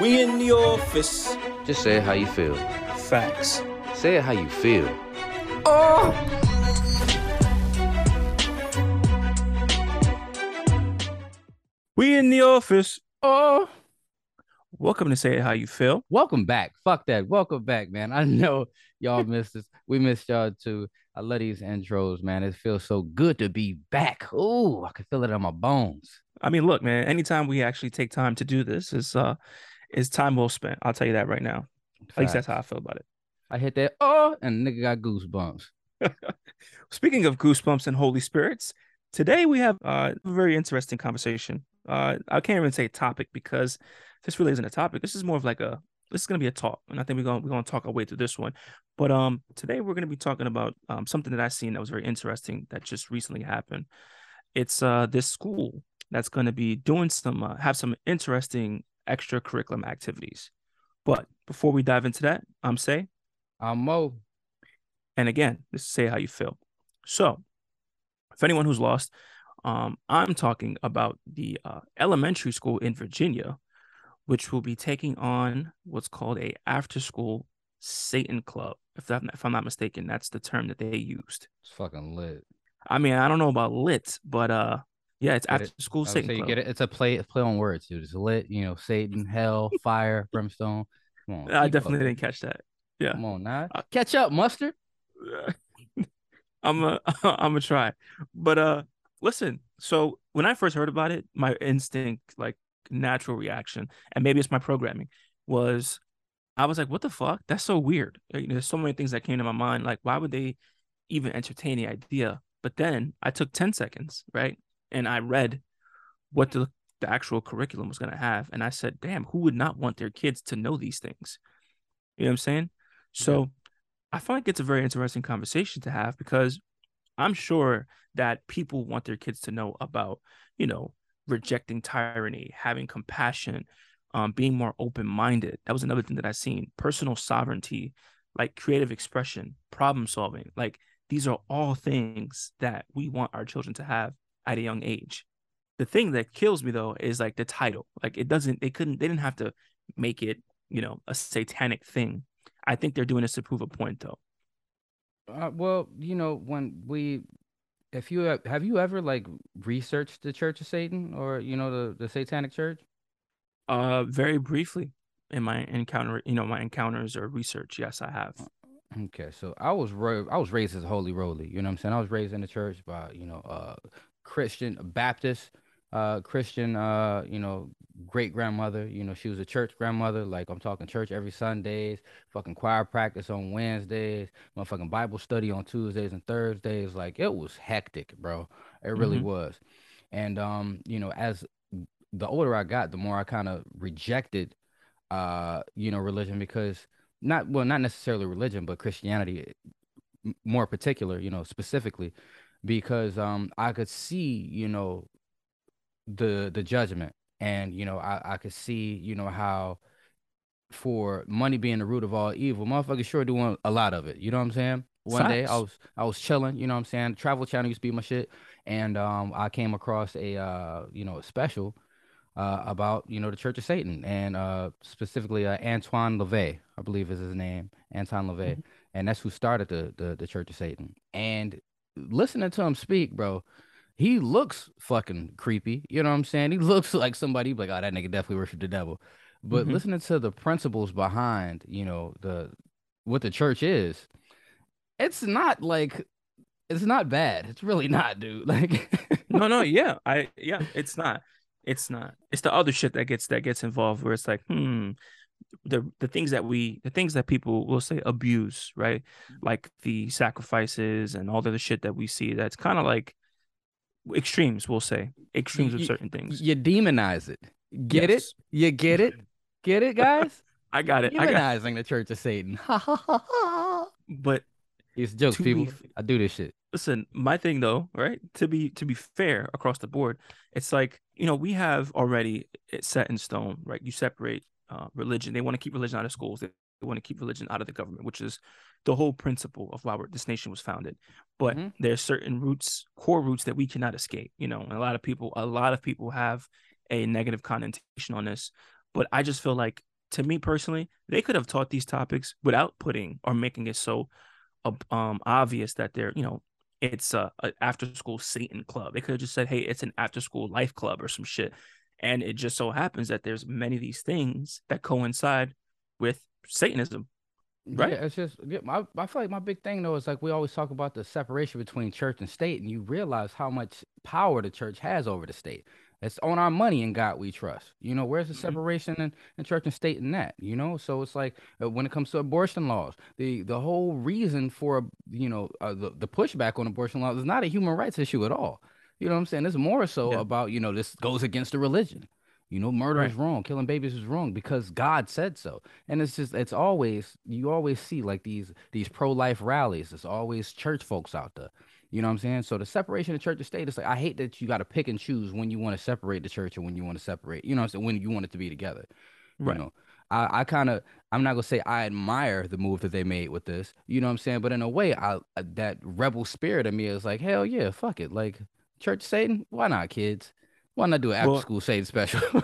We in the office. Just say how you feel. Facts. Say it how you feel. Oh! We in the office. Oh! Welcome to Say It How You Feel. Welcome back. Fuck that. Welcome back, man. I know y'all missed us. We missed y'all too. I love these intros, man. It feels so good to be back. Oh, I can feel it in my bones. I mean, look, man, anytime we actually take time to do this is uh is time well spent. I'll tell you that right now. At least that's how I feel about it. I hit that oh and nigga got goosebumps. Speaking of goosebumps and holy spirits, today we have uh, a very interesting conversation. Uh, I can't even say topic because this really isn't a topic. This is more of like a this is gonna be a talk, and I think we're gonna we're gonna talk our way through this one. But um, today we're gonna be talking about um something that I seen that was very interesting that just recently happened. It's uh this school that's gonna be doing some uh, have some interesting extracurriculum activities. But before we dive into that, I'm Say. I'm Mo. And again, this is Say How You Feel. So, if anyone who's lost, um, I'm talking about the uh, elementary school in Virginia, which will be taking on what's called a after-school Satan club. If that, if I'm not mistaken, that's the term that they used. It's fucking lit. I mean, I don't know about lit, but uh, yeah, it's after school I Satan you get it. It's a play play on words, dude. It's lit, you know, Satan, hell, fire, brimstone. Come on. I definitely up. didn't catch that. Yeah. Come on, now. Uh, Catch up, mustard. I'm a I'm a try. But uh listen, so when I first heard about it, my instinct, like natural reaction, and maybe it's my programming, was I was like, what the fuck? That's so weird. Like, there's so many things that came to my mind. Like, why would they even entertain the idea? But then I took 10 seconds, right? And I read what the, the actual curriculum was going to have. And I said, damn, who would not want their kids to know these things? You know what I'm saying? So I find like it's a very interesting conversation to have because I'm sure that people want their kids to know about, you know, rejecting tyranny, having compassion, um, being more open minded. That was another thing that I seen. Personal sovereignty, like creative expression, problem solving. Like these are all things that we want our children to have at a young age. The thing that kills me though is like the title. Like it doesn't. They couldn't. They didn't have to make it, you know, a satanic thing. I think they're doing this to prove a point though. Uh, well, you know, when we, if you have, have you ever like researched the Church of Satan or you know the the Satanic Church? Uh, very briefly in my encounter, you know, my encounters or research, yes, I have. Okay, so I was ra- I was raised as a holy roly. You know what I'm saying? I was raised in the church by you know uh Christian Baptist uh Christian uh you know great grandmother. You know she was a church grandmother. Like I'm talking church every Sundays, fucking choir practice on Wednesdays, motherfucking Bible study on Tuesdays and Thursdays. Like it was hectic, bro. It really Mhm. was. And um you know as the older I got, the more I kind of rejected uh you know religion because not well not necessarily religion but christianity m- more particular you know specifically because um i could see you know the the judgment and you know i i could see you know how for money being the root of all evil motherfuckers sure doing a lot of it you know what i'm saying one day i was i was chilling you know what i'm saying travel channel used to be my shit and um i came across a uh you know a special uh, about you know the Church of Satan and uh, specifically uh, Antoine LaVey, I believe is his name, Anton LaVey, Mhm. and that's who started the, the the Church of Satan. And listening to him speak, bro, he looks fucking creepy. You know what I'm saying? He looks like somebody like, oh, that nigga definitely worship the devil. But Mhm. listening to the principles behind, you know, the what the church is, it's not like it's not bad. It's really not, dude. Like no, no, yeah, I, yeah, it's not, it's not. It's the other shit that gets that gets involved where it's like, hmm, the the things that we, the things that people will say abuse, right? Mm-hmm. Like the sacrifices and all the other shit that we see. That's kind of like extremes. We'll say extremes of certain things. you demonize it. Get it? You get it? Get it, guys? I got it. I got. Demonizing the Church of Satan. But It's jokes, be people. f- I do this shit. listen my thing though right to be to be fair across the board it's like you know we have already it set in stone right you separate uh, religion they want to keep religion out of schools they, want to keep religion out of the government which is the whole principle of why this nation was founded but Mhm. there's certain roots core roots that we cannot escape you know and a lot of people a lot of people have a negative connotation on this But I just feel like, to me personally, they could have taught these topics without putting or making it so um obvious that they're you know it's a, a after school Satan club. They could have just said, hey, it's an after school life club or some shit. And it just so happens that there's many of these things that coincide with Satanism. Right. Yeah, it's just yeah, I, I feel like my big thing though is like we always talk about the separation between church and state, and you realize how much power the church has over the state. It's on our money and God we trust. You know, where's the Mm-hmm. separation in, in church and state in that? You know, so it's like uh, when it comes to abortion laws, the the whole reason for you know uh, the the pushback on abortion laws is not a human rights issue at all. You know what I'm saying? It's more so Yeah. about you know this goes against the religion. You know, murder is wrong, killing babies is wrong because God said so. And it's just it's always you always see like these these pro life rallies. It's always church folks out there. You know what I'm saying? So the separation of church and state is like I hate that you got to pick and choose when you want to separate the church and when you want to separate. You know what I'm saying? When you want it to be together. Right. You know, I, I kind of I'm not gonna say I admire the move that they made with this. You know what I'm saying? But in a way, I that rebel spirit in me is like hell yeah, fuck it. Like church Satan, why not kids? Why not do an after Well- school Satan special?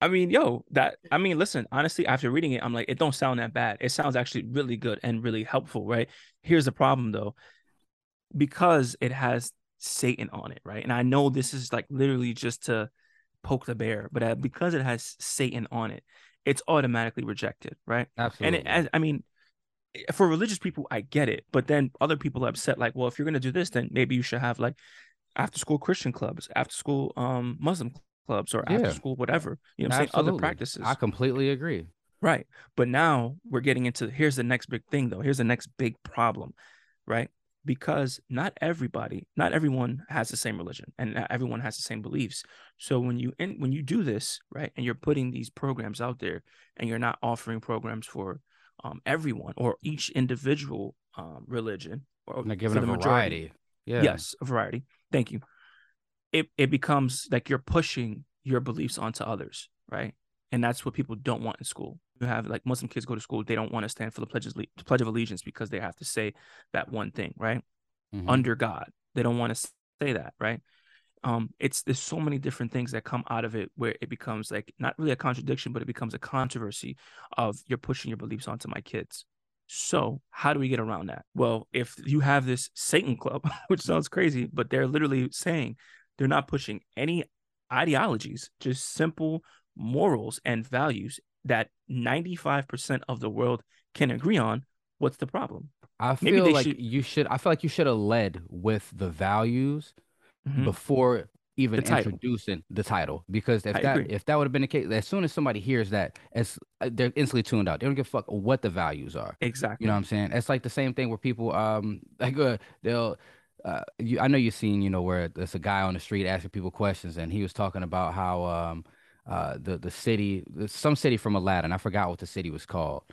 I mean, yo, that I mean, listen, honestly, after reading it, I'm like, it don't sound that bad. It sounds actually really good and really helpful, right? Here's the problem though. Because it has Satan on it, right? And I know this is like literally just to poke the bear, but uh, because it has Satan on it, it's automatically rejected, right? Absolutely. And it, as, I mean, for religious people, I get it, but then other people are upset, like, well, if you're gonna do this, then maybe you should have like after school Christian clubs, after school um Muslim clubs, or Yeah. after school whatever. You know, what I'm saying other practices, I completely agree. right? But now we're getting into here's the next big thing, though. Here's the next big problem, right? Because not everybody, not everyone has the same religion, and not everyone has the same beliefs. So when you and when you do this, right, and you're putting these programs out there, and you're not offering programs for um, everyone or each individual um, religion, or Not giving a the majority, variety. Yeah. yes a variety. Thank you. It it becomes like you're pushing your beliefs onto others right? And that's what people don't want in school. You have like muslim kids go to school they don't want to stand for the pledge of, the pledge of allegiance because they have to say that one thing right? Mhm. under god. They don't want to say that right um it's there's so many different things that come out of it where it becomes like not really a contradiction but it becomes a controversy of you're pushing your beliefs onto my kids so how do we get around that well if you have this satan club which sounds crazy but they're literally saying they're not pushing any ideologies just simple morals and values that 95% of the world can agree on what's the problem I feel like should- you should. I feel like you should have led with the values Mhm. before even The introducing the title. Because if I that agree. if that would have been the case, as soon as somebody hears that, as uh, they're instantly tuned out. They don't give a fuck what the values are. exactly You know what I'm saying? It's like the same thing where people um like uh, they'll uh you I know you've seen, you know, where there's a guy on the street asking people questions and he was talking about how um uh the the city some city from Aladdin, I forgot what the city was called.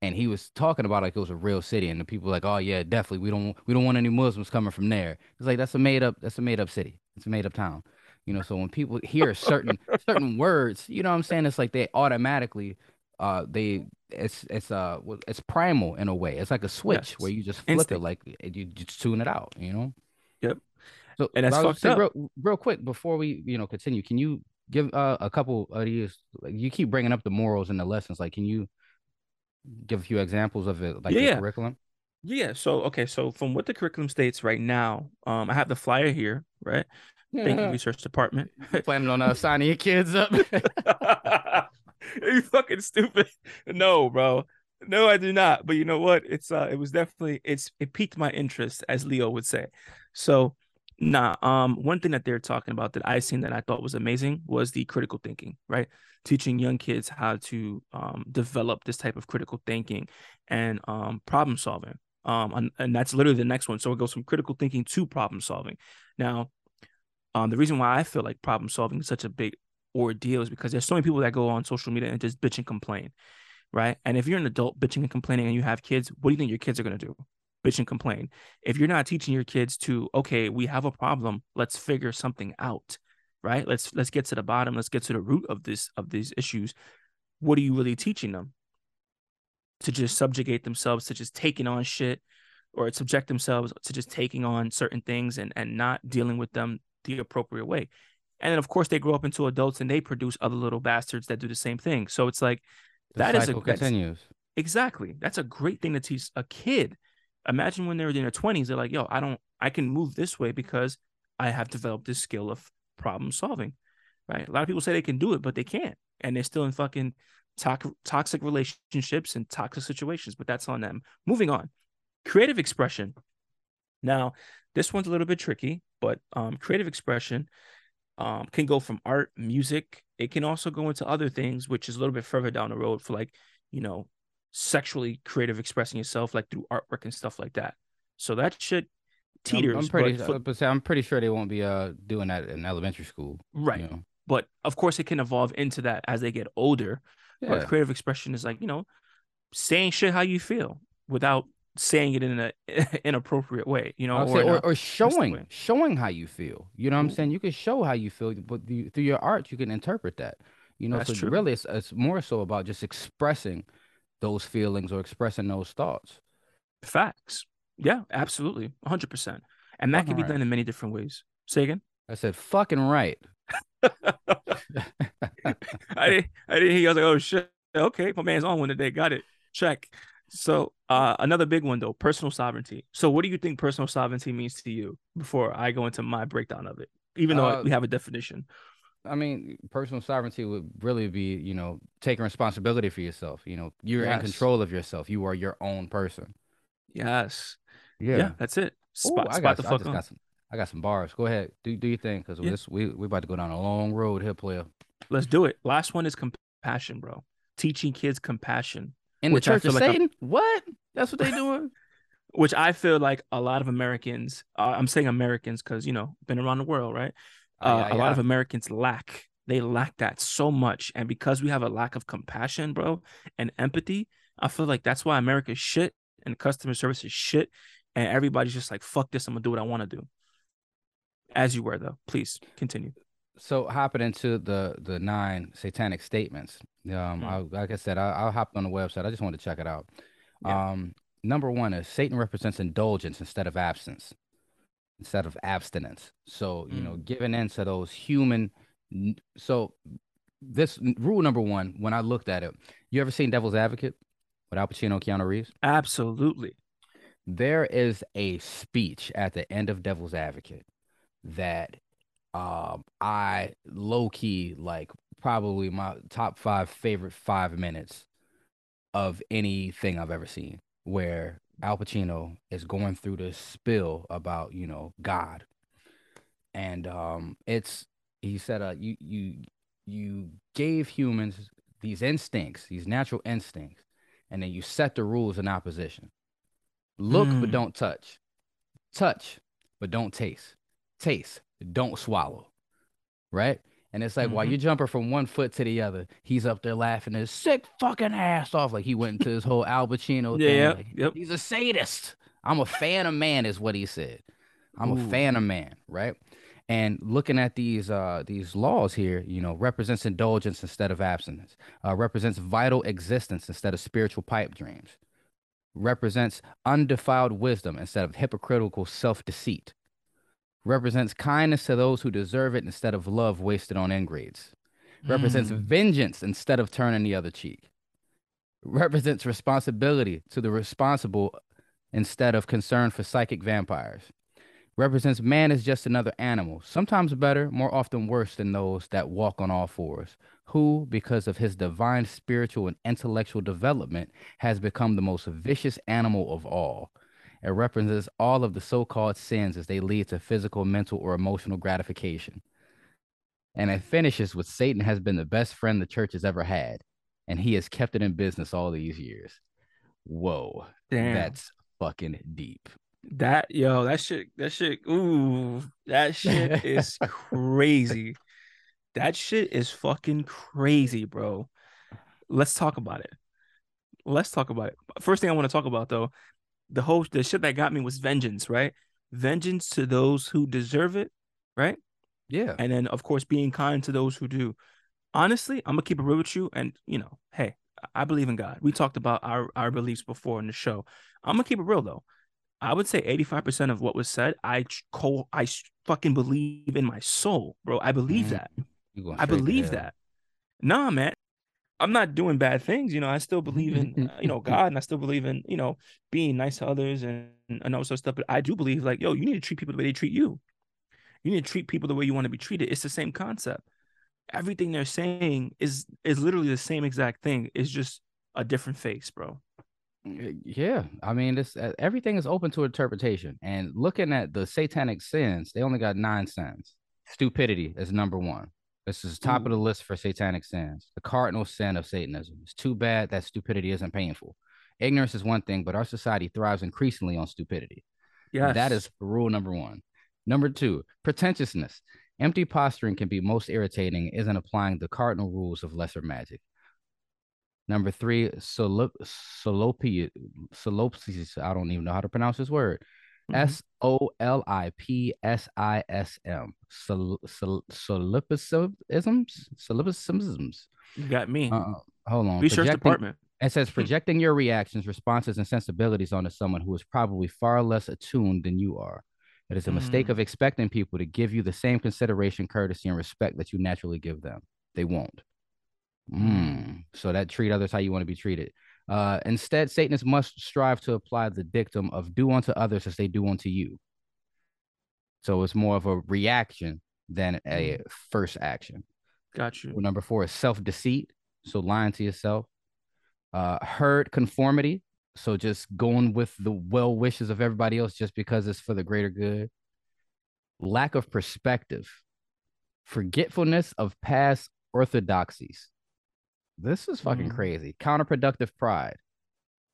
And he was talking about like it was a real city and the people were like, "Oh yeah, definitely. We don't we don't want any Muslims coming from there." It's like that's a made up that's a made up city. It's a made up town. You know, so when people hear certain certain words, you know what I'm saying? It's like they automatically uh they it's it's uh it's primal in a way. It's like a switch where you just flip it like you just tune it out, you know? Yep. So And that's fucked up. Real, real quick before we, you know, continue, can you give uh, a couple of these like you keep bringing up the morals and the lessons. Like can you give a few examples of it like Yeah, yeah. curriculum? Yeah. So okay. So from what the curriculum states right now, um, I have the flyer here, right? Thank you, research department. Planning on uh, signing your kids up. you fucking stupid. No, bro. No, I do not. But you know what? It's uh, it was definitely it's it piqued my interest, as Leo would say. So, nah. Um, one thing that they're talking about that I seen that I thought was amazing was the critical thinking, right? Teaching young kids how to um develop this type of critical thinking and um problem solving. Um, and, and that's literally the next one. So it goes from critical thinking to problem solving. Now, um, the reason why I feel like problem solving is such a big ordeal is because there's so many people that go on social media and just bitch and complain, right? And if you're an adult bitching and complaining and you have kids, what do you think your kids are gonna do? Bitch and complain. If you're not teaching your kids to, okay, we have a problem, let's figure something out, right? Let's let's get to the bottom, let's get to the root of this of these issues. What are you really teaching them? To just subjugate themselves to just taking on shit or subject themselves to just taking on certain things and and not dealing with them the appropriate way And then of course they grow up into adults and they produce other little bastards that do the same thing. So it's like The that is a continues. Exactly. That's a great thing to teach a kid. Imagine when they're in their 20s, they're like, yo, I don't, I can move this way because I have developed this skill of problem solving. Right. A lot of people say they can do it, but they can't. And they're still in fucking tox- toxic relationships and toxic situations, but that's on them. Moving on. Creative expression. Now, this one's a little bit tricky, but um, creative expression um, can go from art, music. It can also go into other things, which is a little bit further down the road for like, you know, sexually creative expressing yourself, like through artwork and stuff like that. So that shit I'm- teeters. I'm, pretty. but for- but I'm pretty sure they won't be uh doing that in elementary school. you right. know? But of course, it can evolve into that as they get older. Yeah. But creative expression is like, you know, saying shit how you feel without saying it in an inappropriate way, you know, or, say, or, or showing showing how you feel. You know what I'm Ooh. saying? You can show how you feel, but through your art, you can interpret that. You know, That's so true. really, it's, it's more so about just expressing those feelings or expressing those thoughts. facts. Yeah, absolutely. 100%. And that can be Fucking done in many different ways. Say again. I said, "Fucking right." I didn't, I didn't hear. you. I was like, oh shit. Okay, my man's on one today. Got it. Check. So uh, another big one though, personal sovereignty. So what do you think personal sovereignty means to you? Before I go into my breakdown of it, even though Uh, we have a definition. I mean, personal sovereignty would really be, you know, taking responsibility for yourself. You know, you're in control of yourself. You are your own person. Yes. Yeah, yeah that's it. Ooh, Spot, I spot got, the I fuck just on. got some. I got some bars. Go ahead. Do do your thing, because Yeah. this we we about to go down a long road here, player. Let's do it. Last one is compassion, bro. Teaching kids compassion, In the Church of like I'm- Satan? What? That's what they doing? which I feel like a lot of Americans. Uh, I'm saying Americans because you know been around the world, right? Uh, yeah, a lot of. Americans lack. They lack that so much, and because we have a lack of compassion, bro, and empathy, I feel like that's why America's shit and customer service is shit, and everybody's just like, "Fuck this, I'm gonna do what I want to do." As you were, though. Please continue. So hopping into the the nine satanic statements. Um, Mm. I, like I said, I, I hopped on the website. I just wanted to check it out. Yeah. Um, number one is Satan represents indulgence instead of absence, instead of abstinence. So you know, giving in to those human. So this rule number one, when I looked at it, you ever seen Devil's Advocate with Al Pacino, Keanu Reeves? Absolutely. there is a speech at the end of Devil's Advocate that um I low key like probably my top five favorite five minutes of anything I've ever seen where Al Pacino is going through this spill about, you know, God. And um it's he said uh you you you gave humans these instincts, these natural instincts, and then you set the rules in opposition. Look but Mm. don't touch. Touch but don't taste. Taste, don't swallow. Right? And it's like while Mhm. you're jumping from one foot to the other, he's up there laughing his sick fucking ass off. Like he went into his whole Al Pacino Yeah, thing. yep, like, yep. He's a sadist. I'm a fan of man, is what he said. I'm Ooh. a fan of man, right? And looking at these uh these laws here, you know, represents indulgence instead of abstinence, uh, represents vital existence instead of spiritual pipe dreams, represents undefiled wisdom instead of hypocritical self deceit, represents kindness to those who deserve it instead of love wasted on ingrates, represents Mm. vengeance instead of turning the other cheek, represents responsibility to the responsible instead of concern for psychic vampires, represents man as just another animal, sometimes better, more often worse than those that walk on all fours, who, because of his divine spiritual and intellectual development, has become the most vicious animal of all. It represents all of the so called sins as they lead to physical, mental, or emotional gratification. And it finishes with Satan has been the best friend the church has ever had, and he has kept it in business all these years. Whoa, Damn. that's fucking deep. That yo, that shit, that shit, ooh, that shit is crazy. That shit is fucking crazy, bro. Let's talk about it. Let's talk about it. First thing I want to talk about though, the whole the shit that got me was vengeance, right? Vengeance to those who deserve it, right? Yeah. And then of course being kind to those who do. Honestly, I'm gonna keep it real with you, and you know, hey, I believe in God. We talked about our our beliefs before in the show. I'm gonna keep it real though. I would say 85% of what was said, I co- I fucking believe in my soul, bro. I believe Mhm. that. I believe that. Nah, man. I'm not doing bad things, you know. I still believe in, uh, you know, God, and I still believe in, you know, being nice to others and and all sorts of stuff. But I do believe, like, yo, you need to treat people the way they treat you. You need to treat people the way you want to be treated. It's the same concept. Everything they're saying is is literally the same exact thing. It's just a different face, bro. Yeah, I mean, this uh, everything is open to interpretation. And looking at the satanic sins, they only got nine sins. Stupidity is number one. This is top of mm-hmm. the list for satanic sins. The cardinal sin of Satanism. It's too bad that stupidity isn't painful. Ignorance is one thing, but our society thrives increasingly on stupidity. Yes. That is rule number one. Number two, pretentiousness. Empty posturing can be most irritating, isn't applying the cardinal rules of lesser magic. Number three, solopsis. I don't even know how to pronounce this word. Mhm. S O L I P S I S M. Sol, sol, solipsisms? Solipsisms. You got me. Uh, hold on. Research department. it says projecting your reactions, responses, and sensibilities onto someone who is probably far less attuned than you are. It is a mistake Mm. of expecting people to give you the same consideration, courtesy, and respect that you naturally give them. They won't. Mm. So that treat others how you want to be treated. Uh, instead, Satanists must strive to apply the dictum of do unto others as they do unto you. So it's more of a reaction than a first action. Got you. Well, number four is self deceit. So lying to yourself. Uh, herd conformity. So just going with the well wishes of everybody else just because it's for the greater good. Lack of perspective. Forgetfulness of past orthodoxies. This is fucking Mm. crazy. Counterproductive pride.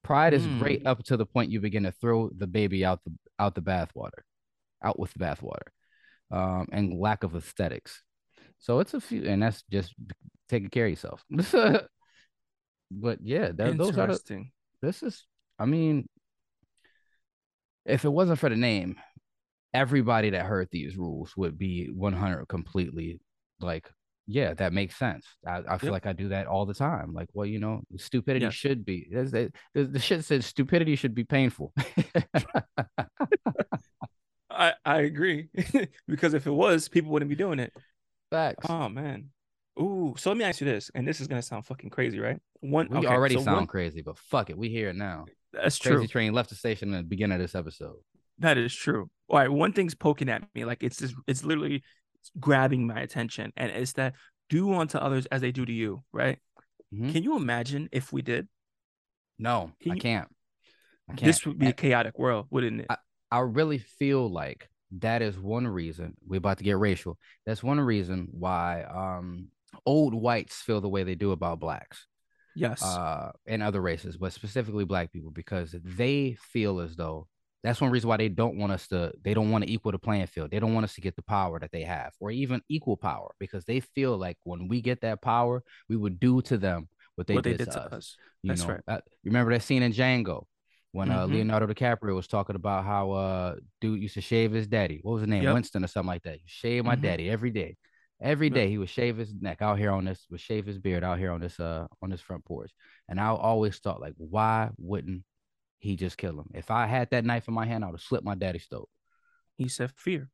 Pride is great Mm. up to the point you begin to throw the baby out the out the bathwater, out with the bathwater, um, and lack of aesthetics. So it's a few, and that's just taking care of yourself. but yeah, that, those are the, Interesting. this is, I mean, if it wasn't for the name, everybody that heard these rules would be 100 completely like, yeah, that makes sense. I, I feel Yep. like I do that all the time. Like, well, you know, stupidity Yes. should be, the, the shit says stupidity should be painful. I I agree because if it was, people wouldn't be doing it. Facts. Oh man. Ooh. So let me ask you this, and this is gonna sound fucking crazy, right? One. we okay, already so sound one- crazy, but fuck it. We hear it now. that's Crazy true. train left the station in the beginning of this episode. That is true. All right. One thing's poking at me, like it's just it's literally grabbing my attention, and it's that do unto others as they do to you, right? Mhm. Can you imagine if we did? No, Can I you- can't. I can't. This would be a chaotic world, wouldn't it? I really feel like that is one reason we're about to get racial. That's one reason why um old whites feel the way they do about blacks yes. uh and other races, but specifically black people, because they feel as though that's one reason why they don't want us to they don't want to equal the playing field. They don't want us to get the power that they have or even equal power because they feel like when we get that power, we would do to them what they, what did, they did to us. us. You That's know, right. uh, you remember that scene in Django when uh, Mhm. Leonardo DiCaprio was talking about how uh dude used to shave his daddy. What was his name? Yep. Winston or something like that. You shave my Mhm. daddy every day. Every day he would shave his neck out here on this, would shave his beard out here on this uh on this front porch. And I always thought like, why wouldn't he just kill him? If I had that knife in my hand, I would have slit my daddy's throat. He said fear.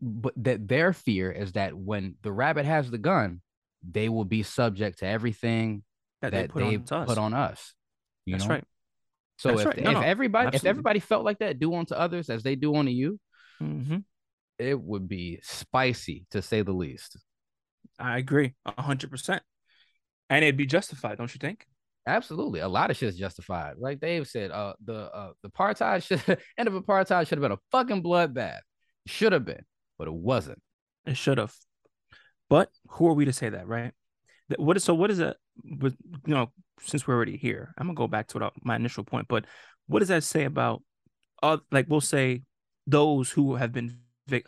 But that their fear is that when the rabbit has the gun, they will be subject to everything That, that they put on to us. put on us. You That's know? right. So That's if, right. No, if no, everybody if everybody felt like that, do unto others as they do unto you, hmm it would be spicy to say the least. I agree, a hundred percent, and it'd be justified, don't you think? Absolutely, a lot of shit is justified. Like Dave said, uh, the uh, the apartheid should end of apartheid should have been a fucking bloodbath. Should have been, but it wasn't. It should have. But who are we to say that, right? That- What is so? What is it? But you know, since we're already here, I'm gonna go back to what, my initial point. But what does that say about, uh, like we'll say, those who have been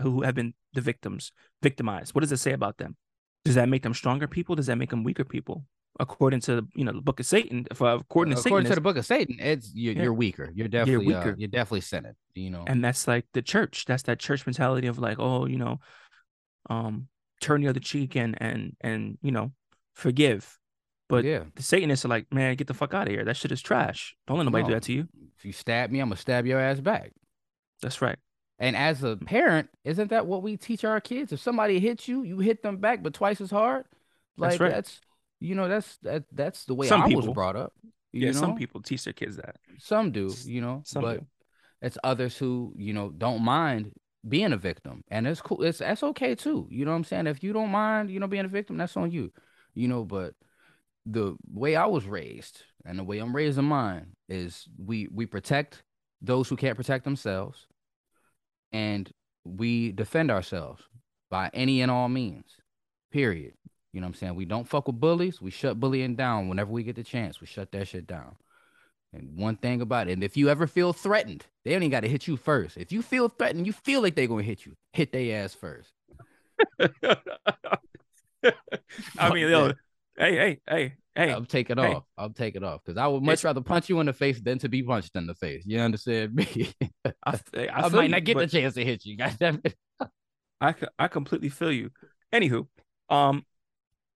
who have been the victims, victimized? What does it say about them? Does that make them stronger people? Does that make them weaker people? According to you know the Book of Satan, if uh, according to According to the Book of Satan, it's you're, Yeah. you're weaker. You're definitely weaker. Uh, you're definitely sinning. You know, and that's like the church. That's that church mentality of like, oh, you know, um, turn the other cheek and and and you know, forgive. But yeah. the Satanists are like, man, get the fuck out of here. That shit is trash. Don't let nobody do that to you. If you stab me, I'm gonna stab your ass back. That's right. And as a parent, isn't that what we teach our kids? If somebody hits you, you hit them back, but twice as hard. That's Like right. that's you know that's that that's the way Some I was brought up. You Yeah, know, some people teach their kids that. some do, you know, Some but do. it's others who you know don't mind being a victim, and it's cool. It's that's okay too. You know what I'm saying? If you don't mind, you know, being a victim, that's on you. You know, but the way I was raised and the way I'm raising mine is we we protect those who can't protect themselves, and we defend ourselves by any and all means. Period. You know what I'm saying? We don't fuck with bullies. We shut bullying down whenever we get the chance. We shut that shit down. And one thing about it, and if you ever feel threatened, they don't even got to hit you first. If you feel threatened, you feel like they're gonna hit you, hit their ass first. I mean, yo, hey, hey, hey, hey. I'm taking hey. off. I'm taking off because I would much It's- rather punch you in the face than to be punched in the face. You understand me? I feel might you, not get the chance to hit you. Goddamn it. I, I completely feel you. Anywho, um,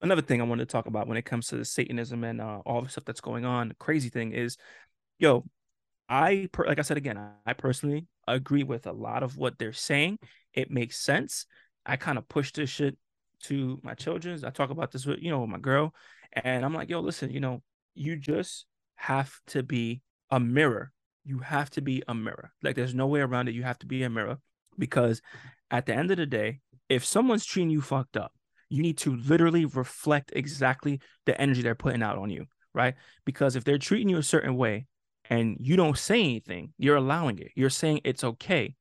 another thing I wanted to talk about when it comes to the Satanism and uh, all the stuff that's going on. The crazy thing is, yo, I per- like I said again, I, personally agree with a lot of what they're saying. It makes sense. I kind of push this shit to my children. I talk about this with you know my girl, and I'm like, yo, listen, you know, you just have to be a mirror. You have to be a mirror. Like there's no way around it. You have to be a mirror because at the end of the day, if someone's treating you fucked up, you need to literally reflect exactly the energy they're putting out on you, right? Because if they're treating you a certain way and you don't say anything, you're allowing it. You're saying it's okay.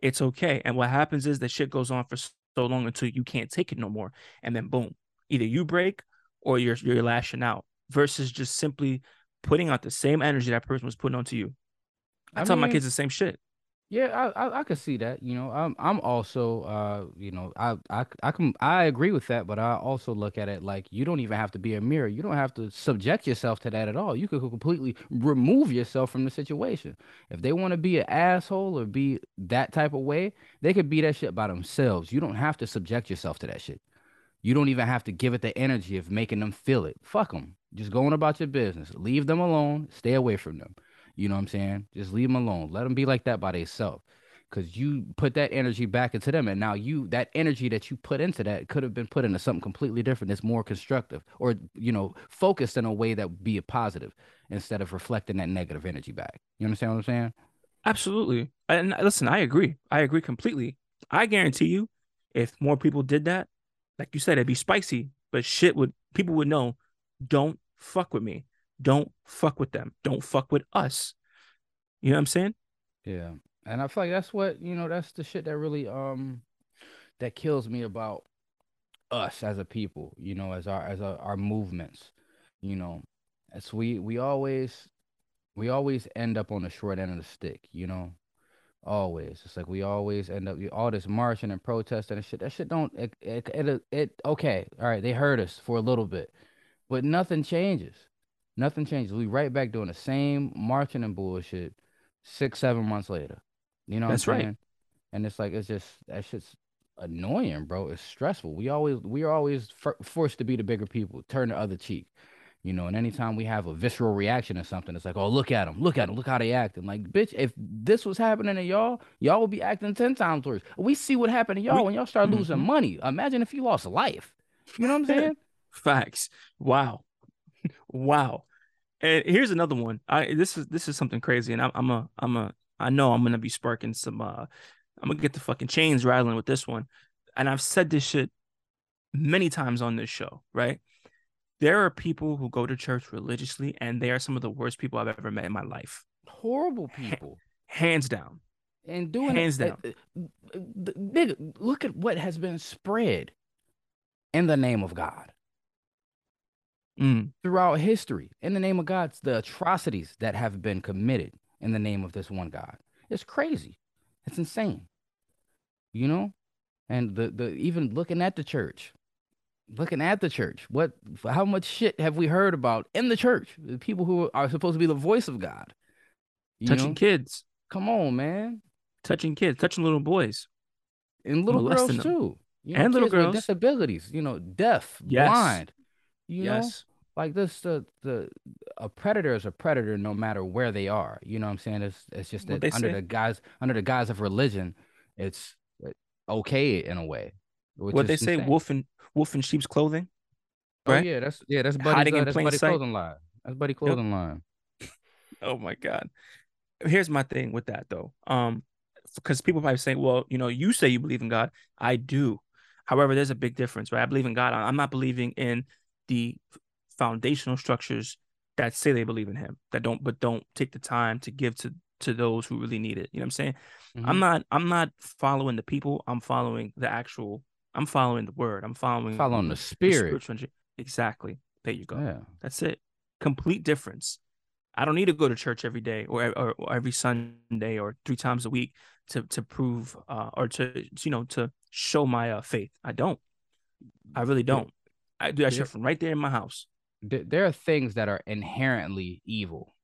It's okay. And what happens is that shit goes on for so long until you can't take it no more. And then boom, either you break or you're you're lashing out versus just simply putting out the same energy that person was putting onto you. I, I tell my kids the same shit. Yeah, I, I I could see that. You know, I'm I'm also uh you know I I I can I agree with that, but I also look at it like you don't even have to be a mirror. You don't have to subject yourself to that at all. You could completely remove yourself from the situation. If they want to be an asshole or be that type of way, they could be that shit by themselves. You don't have to subject yourself to that shit. You don't even have to give it the energy of making them feel it. Fuck them. Just go on about your business. Leave them alone. Stay away from them. You know what I'm saying? Just leave them alone. Let them be like that by themselves. Cause you put that energy back into them, and now you that energy that you put into that could have been put into something completely different that's more constructive, or you know, focused in a way that would be a positive instead of reflecting that negative energy back. You understand what I'm saying? Absolutely. And listen, I agree. I agree completely. I guarantee you, if more people did that, like you said, it'd be spicy, but shit would people would know, don't fuck with me. Don't fuck with them. Don't fuck with us. You know what I'm saying? Yeah. And I feel like that's what, you know, that's the shit that really um that kills me about us as a people, you know, as our as our, our movements. You know, as we we always we always end up on the short end of the stick, you know. Always. It's like we always end up all this marching and protesting and shit. That shit don't it it, it, it okay. All right, they hurt us for a little bit. But nothing changes. Nothing changes. We right back doing the same marching and bullshit six, seven months later. You know what That's I'm right. saying? And it's like it's just that shit's annoying, bro. It's stressful. We always we are always for, forced to be the bigger people, turn the other cheek. You know, and anytime we have a visceral reaction or something, it's like, oh, look at them, look at them, look how they acting. Like, bitch, if this was happening to y'all, y'all would be acting ten times worse. We see what happened to y'all We- when y'all start losing Mhm. money. Imagine if you lost life. You know what I'm saying? Facts. Wow. Wow. And here's another one. I this is this is something crazy, and I'm I'm a I'm a I know I'm gonna be sparking some uh I'm gonna get the fucking chains rattling with this one. And I've said this shit many times on this show, right? There are people who go to church religiously, and they are some of the worst people I've ever met in my life. Horrible people. Hands down. and doing Hands it, down. uh, uh, uh, look at what has been spread in the name of God Mm, throughout history. In the name of God, the atrocities that have been committed in the name of this one God. It's crazy. It's insane. You know, and the the even looking at the church, looking at the church. What? How much shit have we heard about in the church? The people who are supposed to be the voice of God. Touching know? kids, Come on, man. touching kids, touching little boys. and little girls them. too. You And little girls with disabilities. You know, deaf, Yes. blind. You know, yes. Like this. The the a predator is a predator no matter where they are. You know what I'm saying? It's it's just that under say? the guise under the guise of religion, it's okay in a way. What they is say, wolf in wolf in sheep's clothing. Oh right? yeah, that's yeah, that's Hiding uh, that's Buddy sight. clothing line. That's Buddy clothing line. Oh my god. Here's my thing with that though. Um, because people might say, well, you know, you say you believe in God. I do. However, there's a big difference, right? I believe in God. I'm not believing in the foundational structures that say they believe in Him, that don't, but don't take the time to give to to those who really need it. You know what I'm saying? I'm Mhm. not. I'm not following the people. I'm following the actual. I'm following the word. I'm following following the the spirit. energy. Exactly. There you go. Yeah. That's it. Complete difference. I don't need to go to church every day or, or, or every Sunday or three times a week to to prove uh, or to you know to show my uh, faith. I don't. I really don't. I do that there- shit from right there in my house. There, there are things that are inherently evil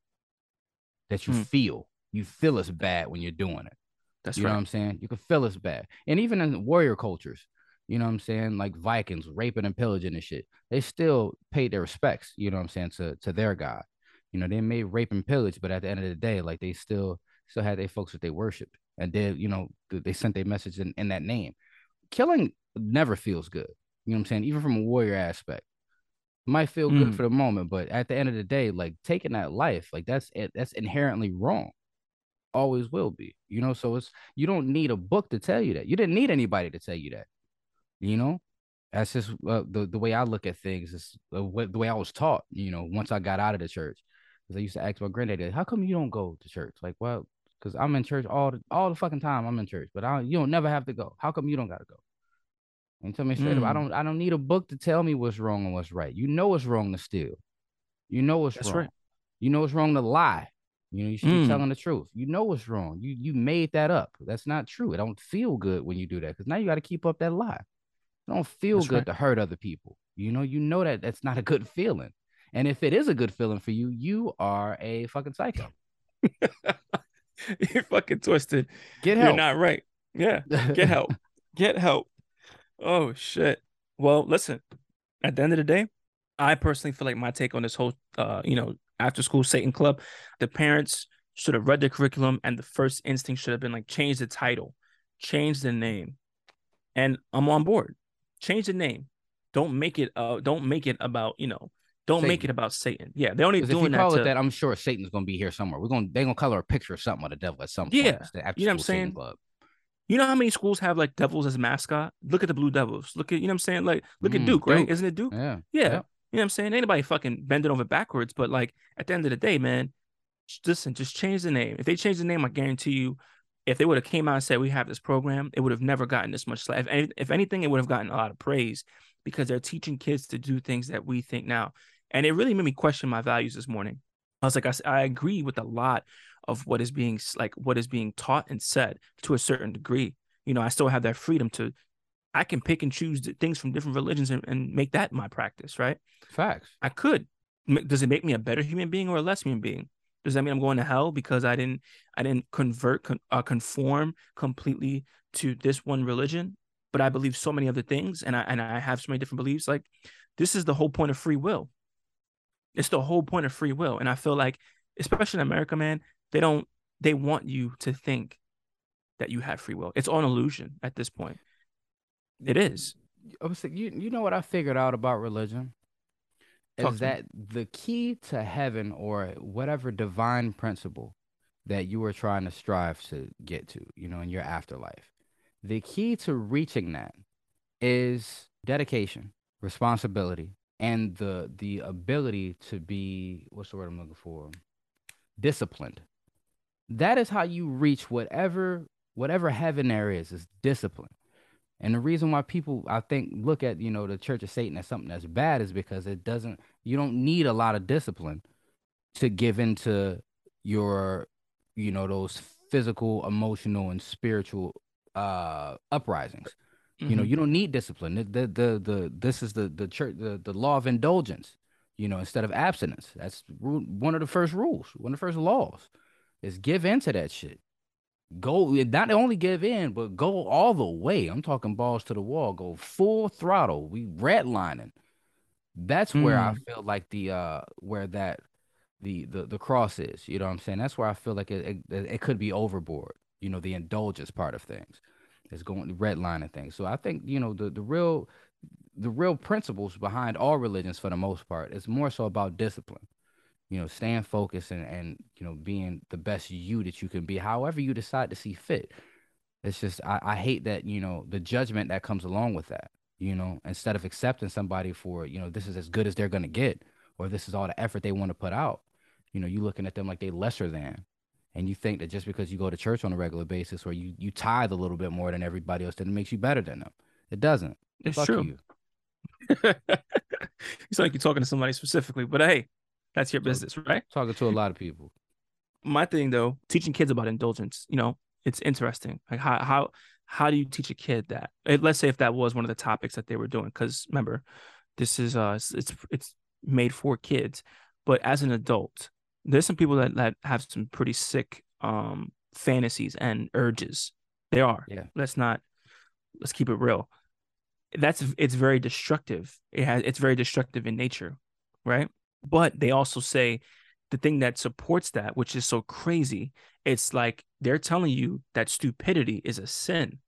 that you Hmm. feel. You feel it's bad when you're doing it. That's you know what. I'm saying? You can feel it's bad. And even in warrior cultures, you know what I'm saying? Like Vikings raping and pillaging and shit. They still paid their respects, you know what I'm saying, to, to their God. You know, they may rape and pillage, but at the end of the day, like they still still had their folks that they worshiped. And they, you know, they sent their message in, in that name. Killing never feels good. You know what I'm saying? Even from a warrior aspect. Might feel good Mm. for the moment, but at the end of the day, like taking that life, like that's it, that's inherently wrong. Always will be you know so it's you don't need a book to tell you that. You didn't need anybody to tell you that you know? That's just uh, the, the way i look at things is the way, the way i was taught you know once i got out of the church. Because i used to ask my granddaddy how come you don't go to church? Like well because i'm in church all the all the fucking time i'm in church but i you don't never have to go. How come you don't gotta go and tell me straight up i Mm. don't i don't need a book to tell me what's wrong and what's right you know it's wrong to steal you know it's That's wrong right. you know it's wrong to lie you know, you should Mm. be telling the truth. You know what's wrong. You you made that up. That's not true. It don't feel good when you do that because now you got to keep up that lie. It don't feel That's good right. to hurt other people. You know, you know that that's not a good feeling. And if it is a good feeling for you, you are a fucking psycho. You're fucking twisted. Get help. You're not right. Yeah. Get help. Get help. Oh shit. Well, listen. At the end of the day, I personally feel like my take on this whole, uh, you know, after school Satan club, the parents should have read the curriculum, and the first instinct should have been like change the title, change the name, and I'm on board. Change the name. Don't make it. Uh, don't make it about you know. Don't make it about Satan. Yeah, they're only 'Cause if you doing that call to. it that, I'm sure Satan's gonna be here somewhere. We're gonna they're gonna color a picture of something of the devil at some Yeah. point. After You know what I'm saying? club. You know how many schools have like devils as mascot? Look at the Blue Devils. Look at you know what I'm saying. Like look at Mm, Duke, right? Isn't it Duke? Yeah. Yeah. Yep. You know what I'm saying? Anybody fucking bending over backwards, but like at the end of the day, man, just listen, just change the name. If they change the name, I guarantee you, if they would have came out and said we have this program, it would have never gotten this much slack. If, if anything, it would have gotten a lot of praise because they're teaching kids to do things that we think now. And it really made me question my values this morning. I was like, I, I agree with a lot of what is being like what is being taught and said to a certain degree. You know, I still have that freedom to I can pick and choose things from different religions and, and make that my practice, right? Facts. I could. Does it make me a better human being or a less human being? Does that mean I'm going to hell because I didn't I didn't convert con, uh, conform completely to this one religion, but I believe so many other things and I and I have so many different beliefs. Like this is the whole point of free will. It's the whole point of free will, and I feel like, especially in America, man, they don't they want you to think that you have free will. It's all an illusion at this point. It is. I was saying, you you know what I figured out about religion Talk is to me. that the key to heaven or whatever divine principle that you are trying to strive to get to, you know, in your afterlife, the key to reaching that is dedication, responsibility, and the the ability to be what's the word I'm looking for? Disciplined. That is how you reach whatever whatever heaven there is, is discipline. And the reason why people, I think, look at you know the Church of Satan as something that's bad is because it doesn't. You don't need a lot of discipline to give into your, you know, those physical, emotional, and spiritual uh uprisings. You know, Mhm. you don't need discipline. The the the, the this is the the church the, the law of indulgence. You know, instead of abstinence. That's one of the first rules. One of the first laws is give into that shit go not only give in, but go all the way. I'm talking balls to the wall, go full throttle. We redlining. That's where I feel like the uh where that the the the cross is. You know what I'm saying? That's where I feel like it it, it could be overboard. You know, the indulgence part of things is going the red line of things. So I think you know the the real the real principles behind all religions for the most part is more so about discipline. You know, staying focused and and you know being the best you that you can be, however you decide to see fit. It's just I, I hate that you know the judgment that comes along with that. You know, instead of accepting somebody for you know this is as good as they're gonna get, or this is all the effort they want to put out. You know, you looking at them like they lesser than, and you think that just because you go to church on a regular basis or you you tithe a little bit more than everybody else, that it makes you better than them. It doesn't. It's Fuck true. you. sound like you're talking to somebody specifically, but hey, that's your business, right? Talking to a lot of people. My thing though, teaching kids about indulgence, you know, it's interesting. Like how how how do you teach a kid that? Eh, Let's say if that was one of the topics that they were doing, because remember, this is uh it's- it's it's made for kids, but as an adult, there's some people that that have some pretty sick um fantasies and urges. They are. Yeah. Let's not let's keep it real. That's it's very destructive. It has it's very destructive in nature, right? But they also say the thing that supports that, which is so crazy, it's like they're telling you that stupidity is a sin.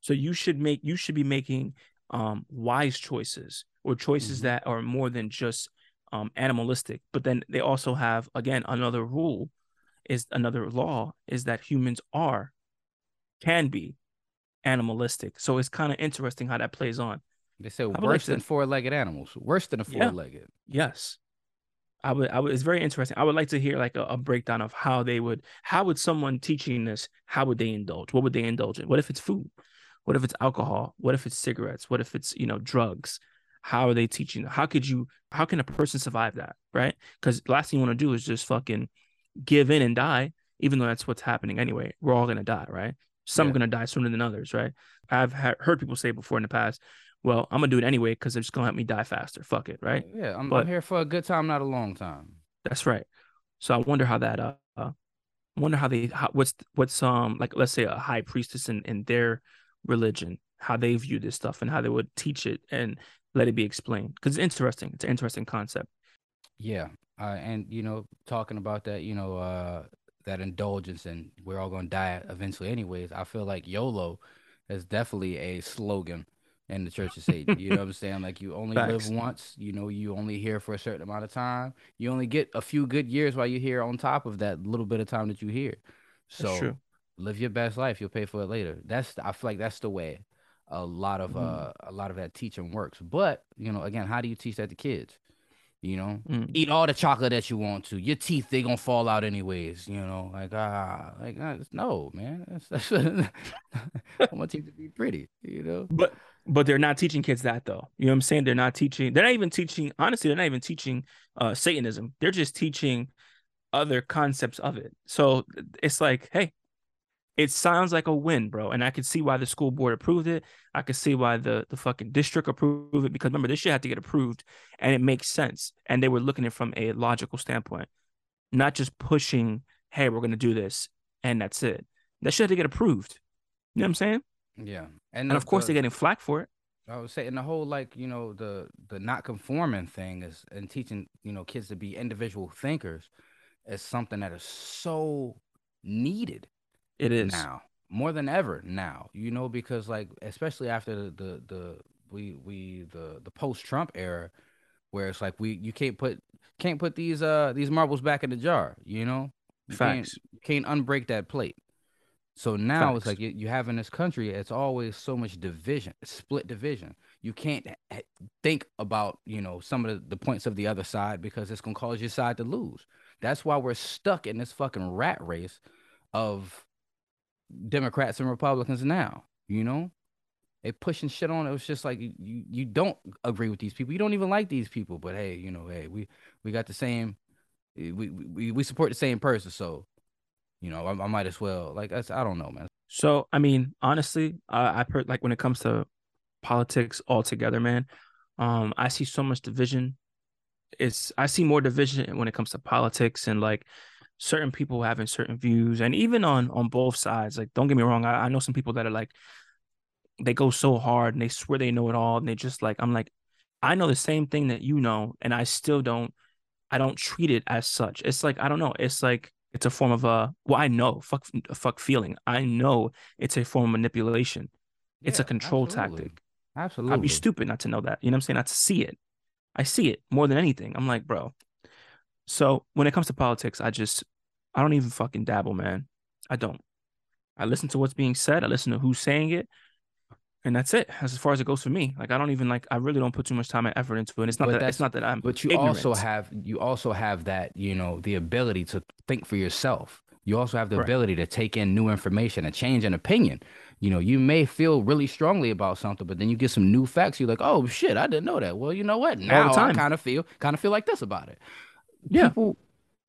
So you should make you should be making um wise choices or choices Mhm. that are more than just um animalistic. But then they also have again another rule is another law is that humans are can be animalistic. So it's kind of interesting how that plays on. They say worse than four-legged animals. Worse than a four-legged. Yes. I would I would it's very interesting. I would like to hear like a, a breakdown of how they would how would someone teaching this, how would they indulge? What would they indulge in? What if it's food? What if it's alcohol? What if it's cigarettes? What if it's, you know, drugs? How are they teaching? How could you how can a person survive that? Right? Because last thing you want to do is just fucking give in and die, even though that's what's happening anyway. We're all gonna die, right? Some are Yeah. gonna die sooner than others, right? I've ha- heard people say before in the past, well, I'm gonna do it anyway because just gonna let me die faster. Fuck it, right? Yeah, I'm, But- I'm here for a good time, not a long time. That's right. So I wonder how that uh, uh wonder how they how, what's what's um like let's say a high priestess in in their religion how they view this stuff and how they would teach it and let it be explained because it's interesting. It's an interesting concept. Yeah, uh, and you know, talking about that, you know, uh, that indulgence, and we're all gonna die eventually, anyways. I feel like YOLO is definitely a slogan in the Church of Satan. You know what I'm saying? Like you only Facts. live once. You know, you only here for a certain amount of time. You only get a few good years while you're here. On top of that little bit of time that you here, so live your best life. You'll pay for it later. That's I feel like that's the way a lot of Mhm. uh a lot of that teaching works. But you know, again, how do you teach that to kids? You know, Mm. eat all the chocolate that you want to. Your teeth they gonna fall out anyways. You know, like ah, like ah, no, man. That's, that's I want teeth to be pretty. You know. But but they're not teaching kids that though. You know what I'm saying? They're not teaching. They're not even teaching. Honestly, they're not even teaching uh Satanism. They're just teaching other concepts of it. So it's like, hey, it sounds like a win, bro. And I could see why the school board approved it. I could see why the the fucking district approved it because remember this shit had to get approved, and it makes sense. And they were looking at it from a logical standpoint, not just pushing, hey, we're gonna do this and that's it. That shit had to get approved. You know what I'm saying? Yeah, And the- of course they're getting flack for it. I was saying the whole like you know the the not conforming thing is and teaching you know kids to be individual thinkers is something that is so needed It is. now more than ever now you know because like especially after the the, the we we the the post Trump era where it's like we you can't put can't put these uh these marbles back in the jar you know you can't, Facts. you can't unbreak that plate so now it's like you, you have in this country it's always so much division split division you can't think about you know some of the, the points of the other side because it's going to cause your side to lose that's why we're stuck in this fucking rat race of Democrats and Republicans now. You know, they pushing shit on. It was just like you, you, you don't agree with these people. You don't even like these people. But hey, you know, hey, we we got the same. Eh, we we we support the same person. So, you know, I, I might as well. Like I don't know, man. So I mean, honestly, I I per- like when it comes to politics altogether, man. Um, I see so much division. It's I see more division when it comes to politics and like certain people having certain views, and even on on both sides. Like, don't get me wrong, I, I know some people that are like they go so hard and they swear they know it all, and they just like I'm like, I know the same thing that you know, and I still don't. I don't treat it as such. It's like I don't know. It's like it's a form of a well, I know fuck fuck feeling. I know it's a form of manipulation. It's a control absolutely. tactic. Absolutely. I'd be stupid not to know that. You know what I'm saying? Not to see it. I see it more than anything. I'm like, bro. So when it comes to politics, I just I don't even fucking dabble, man. I don't. I listen to what's being said. I listen to who's saying it, and that's it. That's as far as it goes for me. Like I don't even like. I really don't put too much time and effort into it. And it's not But that. It's not that I'm. But you ignorant. also have you also have that, you know, the ability to think for yourself. You also have the Correct. ability to take in new information and change an opinion. You know, you may feel really strongly about something, but then you get some new facts. You're like, oh shit, I didn't know that. Well, you know what? Now I kind of feel kind of feel like this about it. Yeah. People,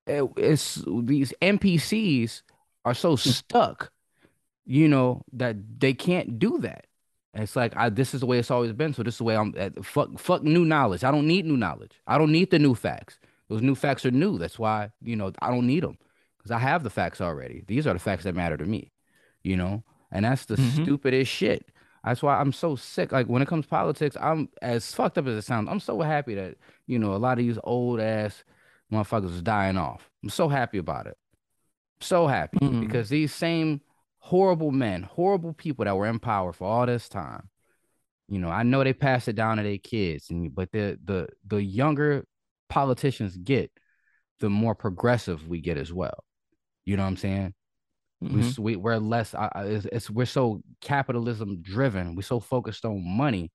it- it's these NPCs are so stuck, you know, that they can't do that. And It's like I, this is the way it's always been. So this is the way I'm. uh, Fuck, fuck new knowledge. I don't need new knowledge. I don't need the new facts. Those new facts are new. That's why you know I don't need them because I have the facts already. These are the facts that matter to me. You know, and that's the Mhm. stupidest shit. That's why I'm so sick. Like when it comes to politics, I'm as fucked up as it sounds. I'm so happy that you know a lot of these old ass motherfuckers is dying off. I'm so happy about it. So happy Mm. because these same horrible men, horrible people that were in power for all this time, you know, I know they pass it down to their kids, and but the the the younger politicians get, the more progressive we get as well. You know what I'm saying? We, Mhm. s- we we're less. I, I- it's, it's we're so capitalism driven. We're so focused on money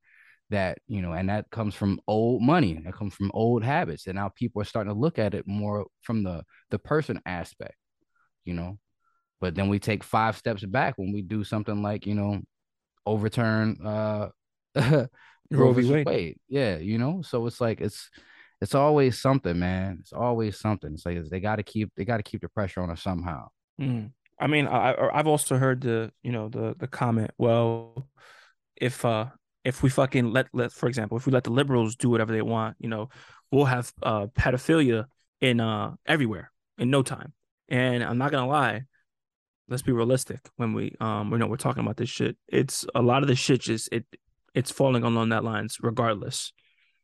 that you know, and that comes from old money. That comes from old habits, and now people are starting to look at it more from the the person aspect. You know, but then we take five steps back when we do something like you know, overturn uh Roe v. Wade. Wade. Yeah, you know, so it's like it's it's always something, man. It's always something. It's like they got to keep they got to keep the pressure on us somehow. Mm. I mean, I I- I've also heard the you know the the comment. Well, if uh if we fucking let let for example, if we let the liberals do whatever they want, you know, we'll have uh pedophilia in uh everywhere in no time. And I'm not gonna lie, let's be realistic when we um we know we're talking about this shit. It's a lot of the shit just it it's falling along that lines regardless.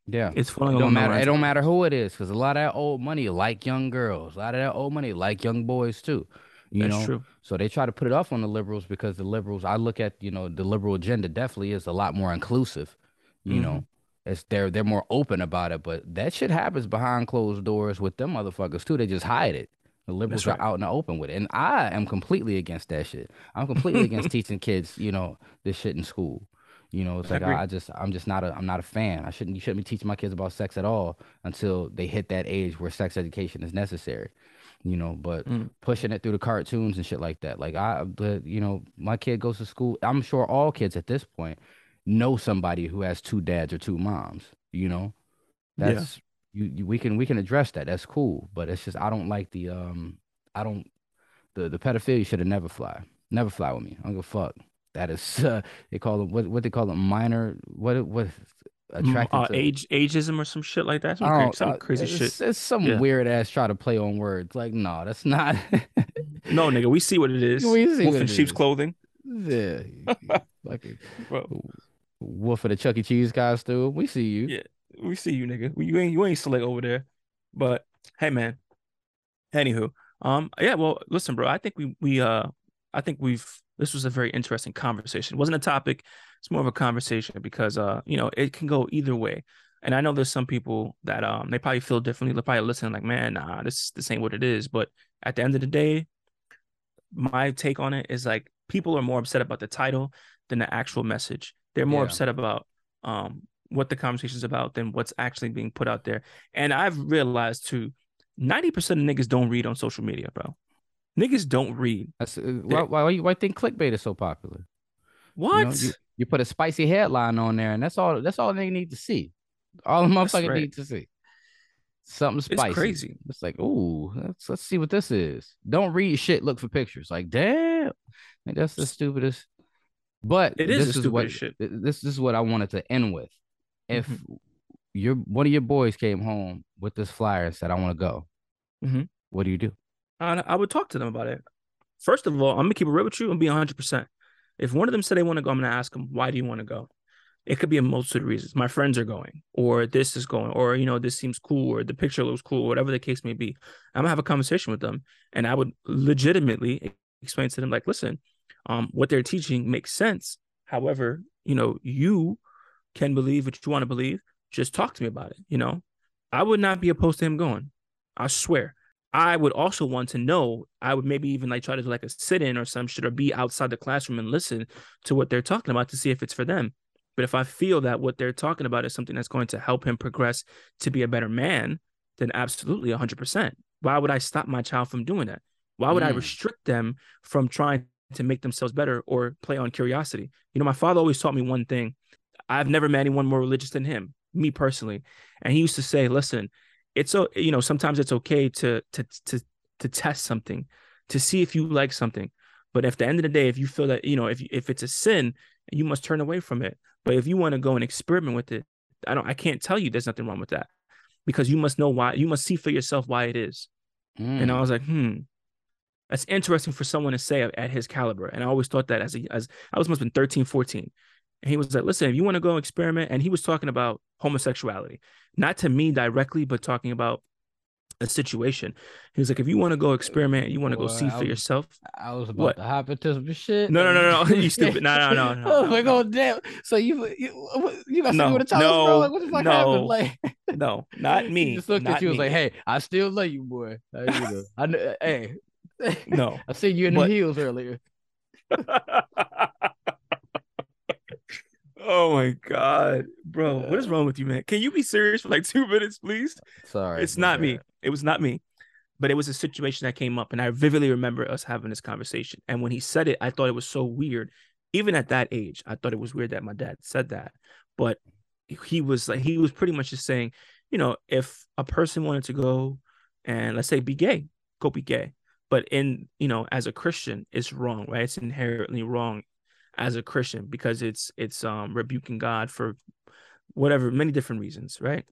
Yeah. It's It falling don't along that matter. It don't matter who it is, because a lot of that old money like young girls. A lot of that old money like young boys too. You That's know, true. so they try to put it off on the liberals because the liberals. I look at you know the liberal agenda definitely is a lot more inclusive. You Mm-hmm. know, it's they're they're more open about it, but that shit happens behind closed doors with them motherfuckers too. They just hide it. The liberals That's are out in the open with it, and I am completely against that shit. I'm completely against teaching kids, you know, this shit in school. You know, it's like. I, I just I'm just not a I'm not a fan. I shouldn't you shouldn't be teaching my kids about sex at all until they hit that age where sex education is necessary. You know, but Mm. pushing it through the cartoons and shit like that. Like I the you know, my kid goes to school. I'm sure all kids at this point know somebody who has two dads or two moms, you know. Yeah. You, you we can we can address that. That's cool, but it's just I don't like the um I don't the the pedophilia should have never fly. Never fly with me. I don't give a fuck. That is uh, they call it what what they call it minor what what Mm, attracted uh, to age ageism or some shit like that. Some, I some uh, crazy it's, shit. It's some Yeah. weird ass try to play on words. Like, no, that's not. No, nigga, we see what it is. We see Wolf in sheep's is. clothing. yeah, like a wolf of the Chuck E. Cheese costume. We see you. Yeah. We see you, nigga. You ain't you ain't select over there. But hey, man. Anywho, um, yeah. Well, listen, bro. I think we we uh, I think we've this was a very interesting conversation. It wasn't a topic. It's more of a conversation because uh, you know, it can go either way. And I know there's some people that um they probably feel differently. They're probably listening like, man, nah, this this ain't what it is. But at the end of the day, my take on it is like people are more upset about the title than the actual message. They're more Yeah. upset about um what the conversation is about than what's actually being put out there. And I've realized too, 90% of niggas don't read on social media, bro. Niggas don't read. That's, uh, why, why, why you think clickbait is so popular? You What? know, You, you put a spicy headline on there, and that's all. That's all they need to see. All the motherfuckers right. need to see something spicy. It's crazy. It's like, ooh, let's let's see what this is. Don't read shit. Look for pictures. Like, damn, like, that's the stupidest. But It is this is what shit. this, this is what I wanted to end with. If Mm-hmm. your one of your boys came home with this flyer and said, "I want to go," Mhm. what do you do? I, I would talk to them about it. First of all, I'm gonna keep it real with you and be 100. percent If one of them said they want to go, I'm gonna ask them, why do you want to go? It could be a multitude of reasons. My friends are going, or this is going, or you know, this seems cool, or the picture looks cool, whatever the case may be. I'm gonna have a conversation with them, and I would legitimately explain to them, like, listen, um, what they're teaching makes sense. However, you know, you can believe what you want to believe. Just talk to me about it. You know, I would not be opposed to him going. I swear. I would also want to know. I would maybe even like try to do like a sit in or some shit or be outside the classroom and listen to what they're talking about to see if it's for them. But if I feel that what they're talking about is something that's going to help him progress to be a better man, then absolutely 100%. Why would I stop my child from doing that? Why would mm. I restrict them from trying to make themselves better or play on curiosity? You know, my father always taught me one thing. I've never met anyone more religious than him, me personally. And he used to say, listen, it's so you know sometimes it's okay to to to to test something to see if you like something. But at the end of the day if you feel that you know if if it's a sin you must turn away from it. But if you want to go and experiment with it i don't i can't tell you there's nothing wrong with that because you must know why you must see for yourself why it is. Mm. and i was like hmm that's interesting for someone to say at his caliber. And i always thought that as a as i was must have been 13 14 and he was like, listen, if you want to go experiment, and he was talking about homosexuality, not to me directly, but talking about a situation. He was like, if you want to go experiment, you want to go see for yourself. I was about what? to hop into some shit. No, no, no, no. you stupid. No, no, no, no. oh my god, damn. So you you, you got something to tell no, us, bro? Like, what the fuck no, happened? Like, no, not me. He just looked at you. Me. Was like, hey, I still love you, boy. you know, I know, hey. No, I seen you in but, the heels earlier. Oh my god, bro, what is wrong with you, man? Can you be serious for like two minutes, please? Sorry, it's not me. It was not me, but it was a situation that came up, and I vividly remember us having this conversation. And when he said it, I thought it was so weird. Even at that age, I thought it was weird that my dad said that. But he was like, he was pretty much just saying, you know, if a person wanted to go and let's say be gay, go be gay. But in you know, as a Christian, it's wrong, right? It's inherently wrong as a Christian because it's it's um rebuking God for whatever many different reasons, right?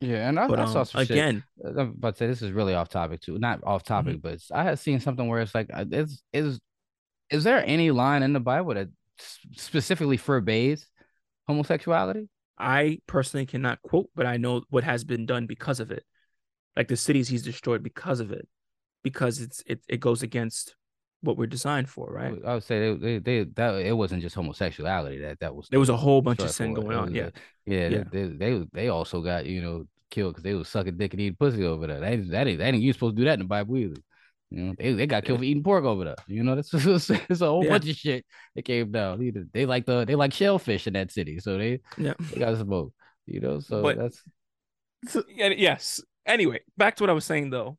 Yeah, and I, but, I saw um, some again. Shit. I'm about to say this is really off topic too. Not off topic, mm-hmm. but I had seen something where it's like, uh, is is is there any line in the Bible that specifically forbids homosexuality? I personally cannot quote, but I know what has been done because of it. Like the cities he's destroyed because of it, because it's it it goes against what we're designed for, right? I would say they, they, they that it wasn't just homosexuality that that was there was a whole bunch of sin going on. Yeah, yeah, yeah. They, they they also got you know killed because they was sucking dick and eating pussy over there. They that ain't that ain't you supposed to do that in the Bible either. You know, they, they got killed for eating pork over there. You know, that's it's, it's a whole yeah. bunch of shit that came down. They like the they like shellfish in that city, so they yeah they got smoke. You know, so but, that's so, yes. Anyway, back to what I was saying though.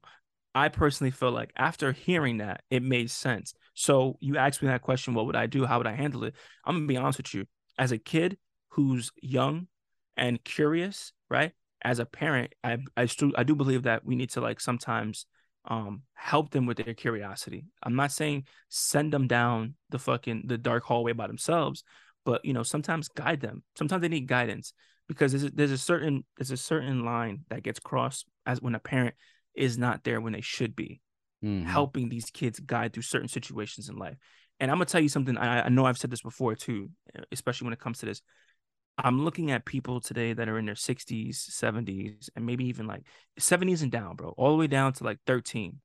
I personally feel like after hearing that, it made sense. So you asked me that question, what would I do? How would I handle it? I'm gonna be honest with you. As a kid who's young and curious, right? As a parent, I I, st- I do believe that we need to like sometimes um help them with their curiosity. I'm not saying send them down the fucking the dark hallway by themselves, but you know, sometimes guide them. Sometimes they need guidance because there's a, there's a certain there's a certain line that gets crossed as when a parent is not there when they should be, mm-hmm. helping these kids guide through certain situations in life. And I'm gonna tell you something. I, I know I've said this before too, especially when it comes to this. I'm looking at people today that are in their 60s, 70s, and maybe even like 70s and down, bro, all the way down to like 13,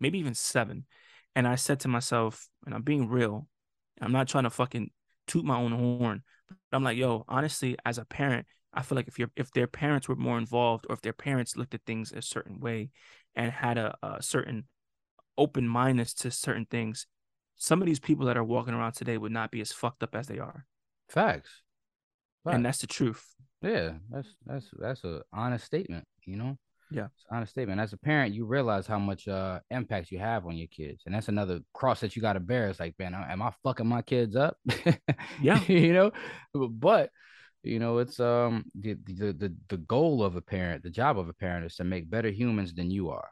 maybe even seven. And I said to myself, and I'm being real, I'm not trying to fucking toot my own horn, but I'm like, yo, honestly, as a parent, I feel like if your if their parents were more involved or if their parents looked at things a certain way and had a, a certain open mindedness to certain things, some of these people that are walking around today would not be as fucked up as they are. Facts. Facts. And that's the truth. Yeah, that's that's that's a honest statement, you know? Yeah. It's honest statement. As a parent, you realize how much uh impact you have on your kids. And that's another cross that you gotta bear. It's like, man, am I fucking my kids up? yeah. you know, but you know it's um the, the the the goal of a parent the job of a parent is to make better humans than you are.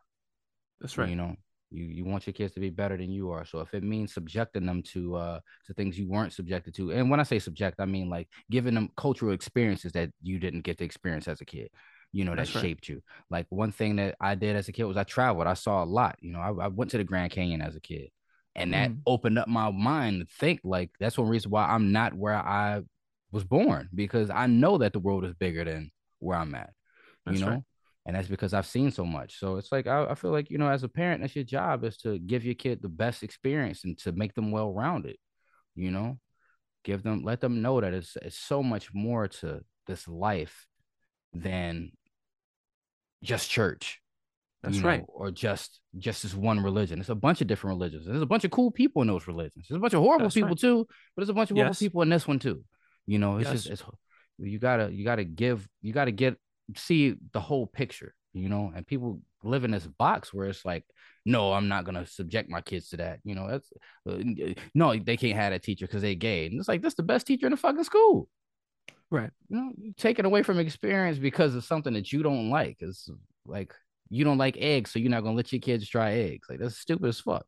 That's right. you know you you want your kids to be better than you are. So if it means subjecting them to uh to things you weren't subjected to and when i say subject i mean like giving them cultural experiences that you didn't get to experience as a kid you know that shaped right. you. Like one thing that i did as a kid was i traveled. I saw a lot you know i, I went to the grand canyon as a kid and that mm. opened up my mind to think like that's one reason why i'm not where i was born because I know that the world is bigger than where I'm at. That's you know, right. and that's because I've seen so much. So it's like I, I feel like you know, as a parent, that's your job is to give your kid the best experience and to make them well rounded. You know, give them let them know that it's it's so much more to this life than just church. That's you know, right. or just just this one religion. It's a bunch of different religions. There's a bunch of cool people in those religions. There's a bunch of horrible That's people right. too, but there's a bunch of horrible Yes. people in this one too. You know, it's just it's you gotta you gotta give you gotta get see the whole picture. You know, and people live in this box where it's like, no, I'm not gonna subject my kids to that. You know, that's uh, no, they can't have that teacher because they gay. And it's like that's the best teacher in the fucking school. Right. You know, you take it away from experience because of something that you don't like. It's like you don't like eggs, so you're not gonna let your kids try eggs. Like that's stupid as fuck.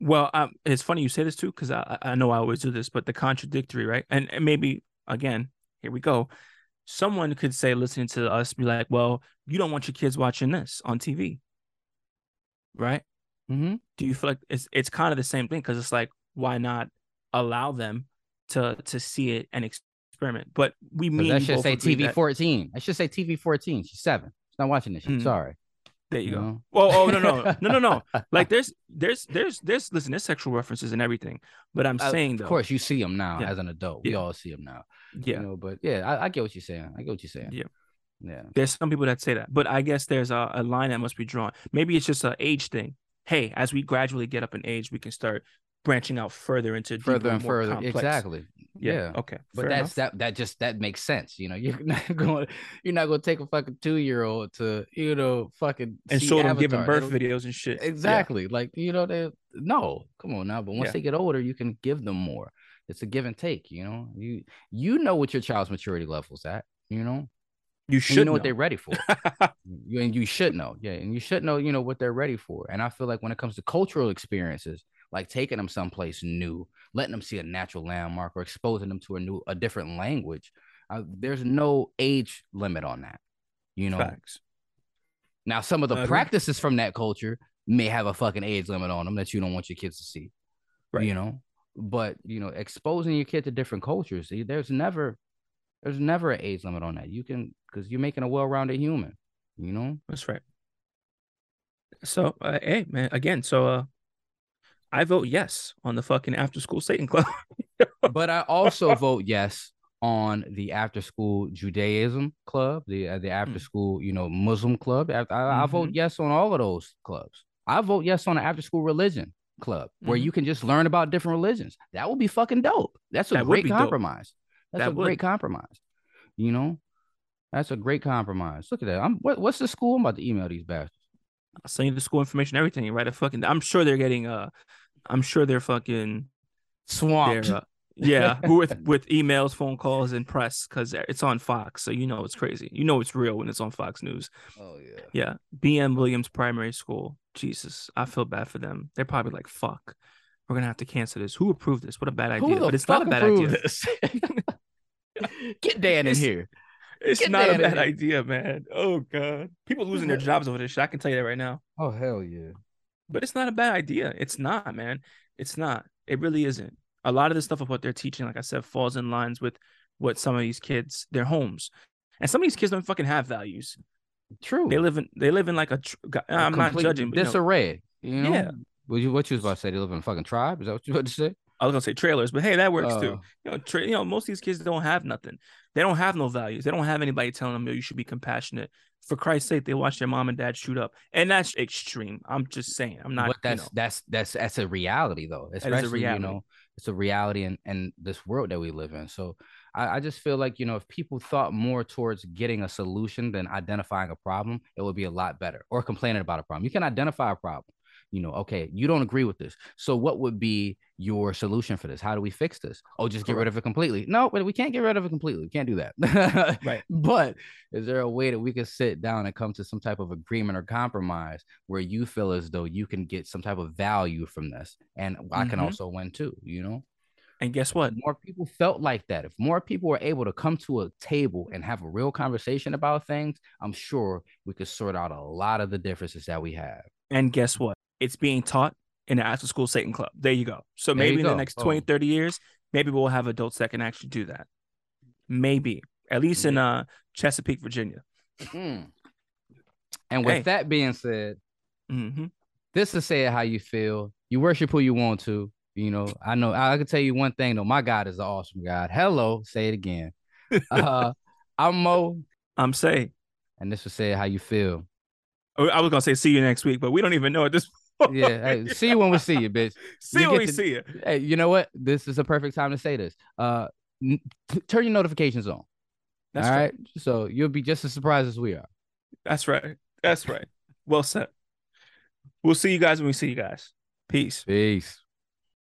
Well, um, it's funny you say this too, because I I know I always do this, but the contradictory, right? And, and maybe again, here we go. Someone could say, listening to us, be like, "Well, you don't want your kids watching this on TV, right?" Mm-hmm. Do you feel like it's it's kind of the same thing? Because it's like, why not allow them to to see it and experiment? But we mean That you should say TV that- 14. I should say TV 14. She's seven. She's not watching this. Mhm. Sorry. There you go. know? Well, oh no, no, no, no, no. Like there's, there's, there's, there's. Listen, there's sexual references and everything. But I'm Uh, saying though, Of course, you see them now Yeah. as an adult. We all see them now. yeah. You know, but yeah, I, I get what you're saying. I get what you're saying. Yeah. Yeah. There's some people that say that, but I guess there's a, a line that must be drawn. Maybe it's just an age thing. Hey, as we gradually get up in age, we can start branching out further into Further and further. complex- Exactly. Yeah. Yeah. Okay. But fair that's enough. that that just that makes sense. You know, you're not going you're not gonna take a fucking two year old to, you know, fucking and show them giving birth don't- videos and shit. Yeah. Exactly. Like, you know, they no, come on now. But once Yeah. they get older, you can give them more. It's a give and take, you know. You you know what your child's maturity level's at, you know. You should you know, know. what they're ready for. You- and you should know. Yeah. And you should know, you know, what they're ready for. And I feel like when it comes to cultural experiences, like taking them someplace new, letting them see a natural landmark or exposing them to a new a different language, uh, there's no age limit on that. You know, Facts. now some of the agree. practices from that culture may have a fucking age limit on them that you don't want your kids to see. Right. You know, but you know, exposing your kid to different cultures, see, there's never there's never an age limit on that. You can because you're making a well-rounded human, you know? That's right. So, uh, hey, man, again, so uh, I vote yes on the fucking after school Satan Club. but I also vote yes on the after school Judaism club, the uh, the after school, you know, Muslim club. I, I, I vote yes on all of those clubs. I vote yes on the after school religion club where Mhm. you can just learn about different religions. That would be fucking dope. That's a That great be dope. compromise. That's That a would. great compromise. You know, that's a great compromise. Look at that. I'm what, what's the school? I'm about to email these bastards. I'll send you the school information, everything. You write a fucking. I'm sure they're getting. Uh, I'm sure they're fucking. Swamped. They're, uh, yeah, with with emails, phone calls, and press because it's on Fox, so you know it's crazy. You know it's real when it's on Fox News. oh yeah. Yeah, BM Williams Primary School. Jesus, I feel bad for them. They're probably like, "Fuck, we're gonna have to cancel this." Who approved this? What a bad idea! But it's not a bad idea. Get Dan in here. It's Get not a bad idea, man. Oh god, people losing their jobs over this shit. I can tell you that right now. Oh hell yeah. But it's not a bad idea. It's not, man. It's not. It really isn't. A lot of the stuff of what they're teaching, like I said, falls in lines with what some of these kids, their homes, and some of these kids don't fucking have values. True. They live in, they live in like a. Tr- A I'm not judging. But, disarray. You know? Yeah. What you what you was about to say? They live in a fucking tribe? Is that what you about to say? I was gonna say trailers, but hey, that works too. Uh, You know, tra- you know, most of these kids don't have nothing. They don't have no values. They don't have anybody telling them, "Yo, you should be compassionate." For Christ's sake, they watch their mom and dad shoot up, and that's extreme. I'm just saying. I'm not. but you that's know, that's that's that's a reality though. Especially, reality. you know, it's a reality in, in this world that we live in. So I, I just feel like, you know, if people thought more towards getting a solution than identifying a problem, it would be a lot better. Or complaining about a problem. You can identify a problem. You know, okay, you don't agree with this. So what would be your solution for this? How do we fix this? Oh, just get rid of it completely. No, but we can't get rid of it completely. We can't do that. Right. But is there a way that we could sit down and come to some type of agreement or compromise where you feel as though you can get some type of value from this? And I can Mhm. also win too, you know? and guess what? If more people felt like that, if more people were able to come to a table and have a real conversation about things, I'm sure we could sort out a lot of the differences that we have. And guess what? It's being taught in the after school Satan Club. There you go. So There you maybe in the go. next 20, Oh. 30 years, maybe we'll have adults that can actually do that. maybe at least in uh Chesapeake, Virginia. Mm. And with Hey. that being said, hmm this is say how you feel. You worship who you want to. You know, I know I can tell you one thing though. My God is an awesome God. Hello, say it again. Uh, I'm Mo, I'm Say. and this is say how you feel. Oh, I was gonna say see you next week, but we don't even know at this point. Yeah, hey, see you when we see you, bitch. see you when we to- see you. Hey, you know what? This is a perfect time to say this. Uh, n- t- turn your notifications on. That's all right. right, so you'll be just as surprised as we are. That's right. That's right. Well said. We'll see you guys when we see you guys. Peace. Peace.